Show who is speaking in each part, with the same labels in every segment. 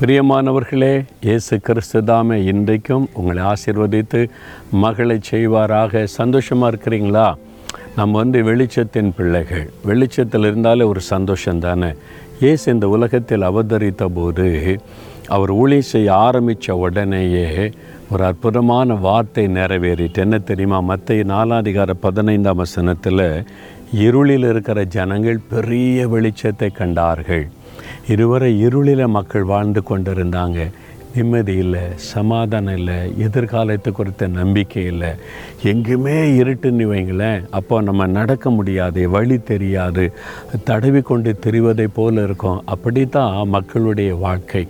Speaker 1: பிரியமானவர்களே இயேசு கிறிஸ்து தாமே இன்றைக்கும் உங்களை ஆசிர்வதித்து மகளை செய்வாராக சந்தோஷமாக இருக்கிறீங்களா? நம்ம வந்து வெளிச்சத்தின் பிள்ளைகள். வெளிச்சத்தில் இருந்தாலே ஒரு சந்தோஷம் தானே? இயேசு இந்த உலகத்தில் அவதரித்த போது அவர் ஊழி செய்ய ஆரம்பித்த உடனேயே ஒரு அற்புதமான வார்த்தை நிறைவேறிட்டு என்ன தெரியுமா? மற்ற நாலாதிகார பதினைந்தாம் வசனத்தில் இருளில் இருக்கிற ஜனங்கள் பெரிய வெளிச்சத்தை கண்டார்கள். இருவரை இருளில் மக்கள் வாழ்ந்து கொண்டிருந்தாங்க. நிம்மதி இல்லை சமாதானம் இல்லை எதிர்காலத்தை குறித்த நம்பிக்கை இல்லை. எங்குமே இருட்டுன்னு வைங்களேன் அப்போ நம்ம நடக்க முடியாது வழி தெரியாது. தடவி கொண்டு தெரிவதை போல் இருக்கும். அப்படி தான் மக்களுடைய வாழ்க்கை.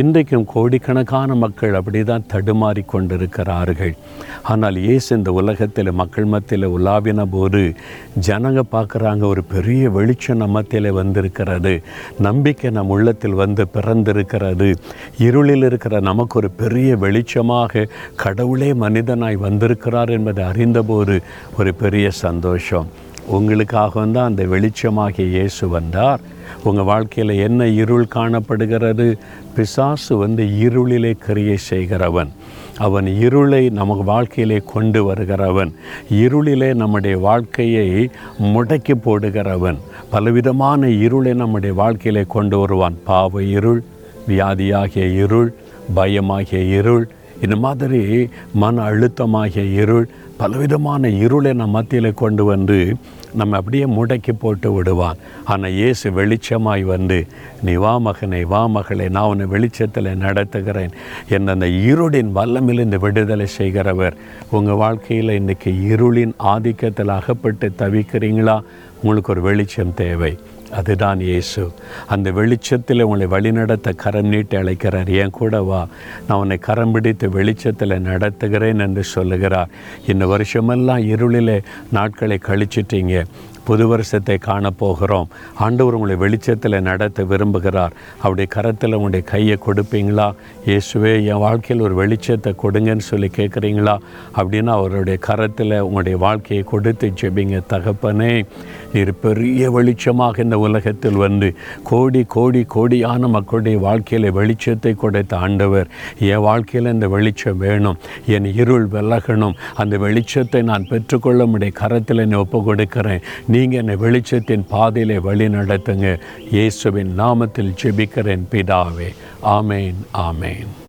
Speaker 1: இன்றைக்கும் கோடிக்கணக்கான மக்கள் அப்படி தான் தடுமாறி கொண்டிருக்கிறார்கள் ஆனால் இயேசு இந்த உலகத்தில் மக்கள் மத்தியில் உலாவின போது ஜனங்க பார்க்குறாங்க ஒரு பெரிய வெளிச்சம் நம்ம மத்தியில் வந்திருக்கிறது. நம்பிக்கை நம் உள்ளத்தில் வந்து பிறந்திருக்கிறது. இருளில் இருக்கிற நமக்கு ஒரு பெரிய வெளிச்சமாக கடவுளே மனிதனாய் வந்திருக்கிறார் என்பதை அறிந்தபோது ஒரு பெரிய சந்தோஷம். உங்களுக்காக வந்தால் அந்த வெளிச்சமாகிய இயேசு வந்தார். உங்கள் வாழ்க்கையில் என்ன இருள் காணப்படுகிறது? பிசாசு வந்து இருளிலே கிரியை செய்கிறவன். அவன் இருளை நமக்கு வாழ்க்கையிலே கொண்டு வருகிறவன். இருளிலே நம்முடைய வாழ்க்கையை முடக்கி போடுகிறவன். பலவிதமான இருளை நம்முடைய வாழ்க்கையிலே கொண்டு வருவான். பாவ இருள் வியாதியாகிய இருள் பயமாகிய இருள் இந்த மாதிரி மன அழுத்தமாகிய இருள் பலவிதமான இருளை நம் மத்தியில் கொண்டு வந்து நம்ம அப்படியே முடக்கி போட்டு விடுவான். ஆனால் இயேசு வெளிச்சமாய் வந்து நீ வா மகனை வா மகளே நான் உன்னை வெளிச்சத்தில் நடத்துகிறேன். என் அந்த இருளின் வல்லமிலிருந்து விடுதலை செய்கிறவர். உங்கள் வாழ்க்கையில் இன்றைக்கி இருளின் ஆதிக்கத்தில் அகப்பட்டு தவிக்கிறீங்களா? உங்களுக்கு ஒரு வெளிச்சம் தேவை. அதுதான் இயேசு. அந்த வெளிச்சத்தில் உங்களை வழிநடத்த கரம் நீட்டி அழைக்கிறார். ஏன் கூட வா. நான் உன்னை கரம் பிடித்து வெளிச்சத்தில் நடத்துகிறேன் என்று சொல்லுகிறார். இந்த வருஷமெல்லாம் இருளிலே நாட்களை கழிச்சிட்டீங்க. புது வருஷத்தை காணப்போகிறோம். ஆண்டவர் உங்களை வெளிச்சத்தில் நடத்த விரும்புகிறார். அவருடைய கரத்தில் உங்களுடைய கையை கொடுப்பீங்களா? இயேசுவே என் வாழ்க்கையில் ஒரு வெளிச்சத்தை கொடுங்கன்னு சொல்லி கேட்குறீங்களா? அப்படின்னா அவருடைய கரத்தில் உங்களுடைய வாழ்க்கையை கொடுத்து ஜெபிங்க. தகப்பனே நீர் பெரிய வெளிச்சமாக இந்த உலகத்தில் வந்து கோடி கோடி கோடியான மக்களுடைய வாழ்க்கையில் வெளிச்சத்தை கொடுத்த ஆண்டவர். என் வாழ்க்கையில் இந்த வெளிச்சம் வேணும். என் இருள் விலகணும். அந்த வெளிச்சத்தை நான் பெற்றுக்கொள்ள முடிய கரத்தில் என்னை ஒப்பு கொடுக்கிறேன் நீங்கள் என்னை வெளிச்சத்தின் பாதையிலே வழி நடத்துங்க. இயேசுவின் நாமத்தில் ஜெபிக்கிறேன் பிதாவே. ஆமேன் ஆமேன்.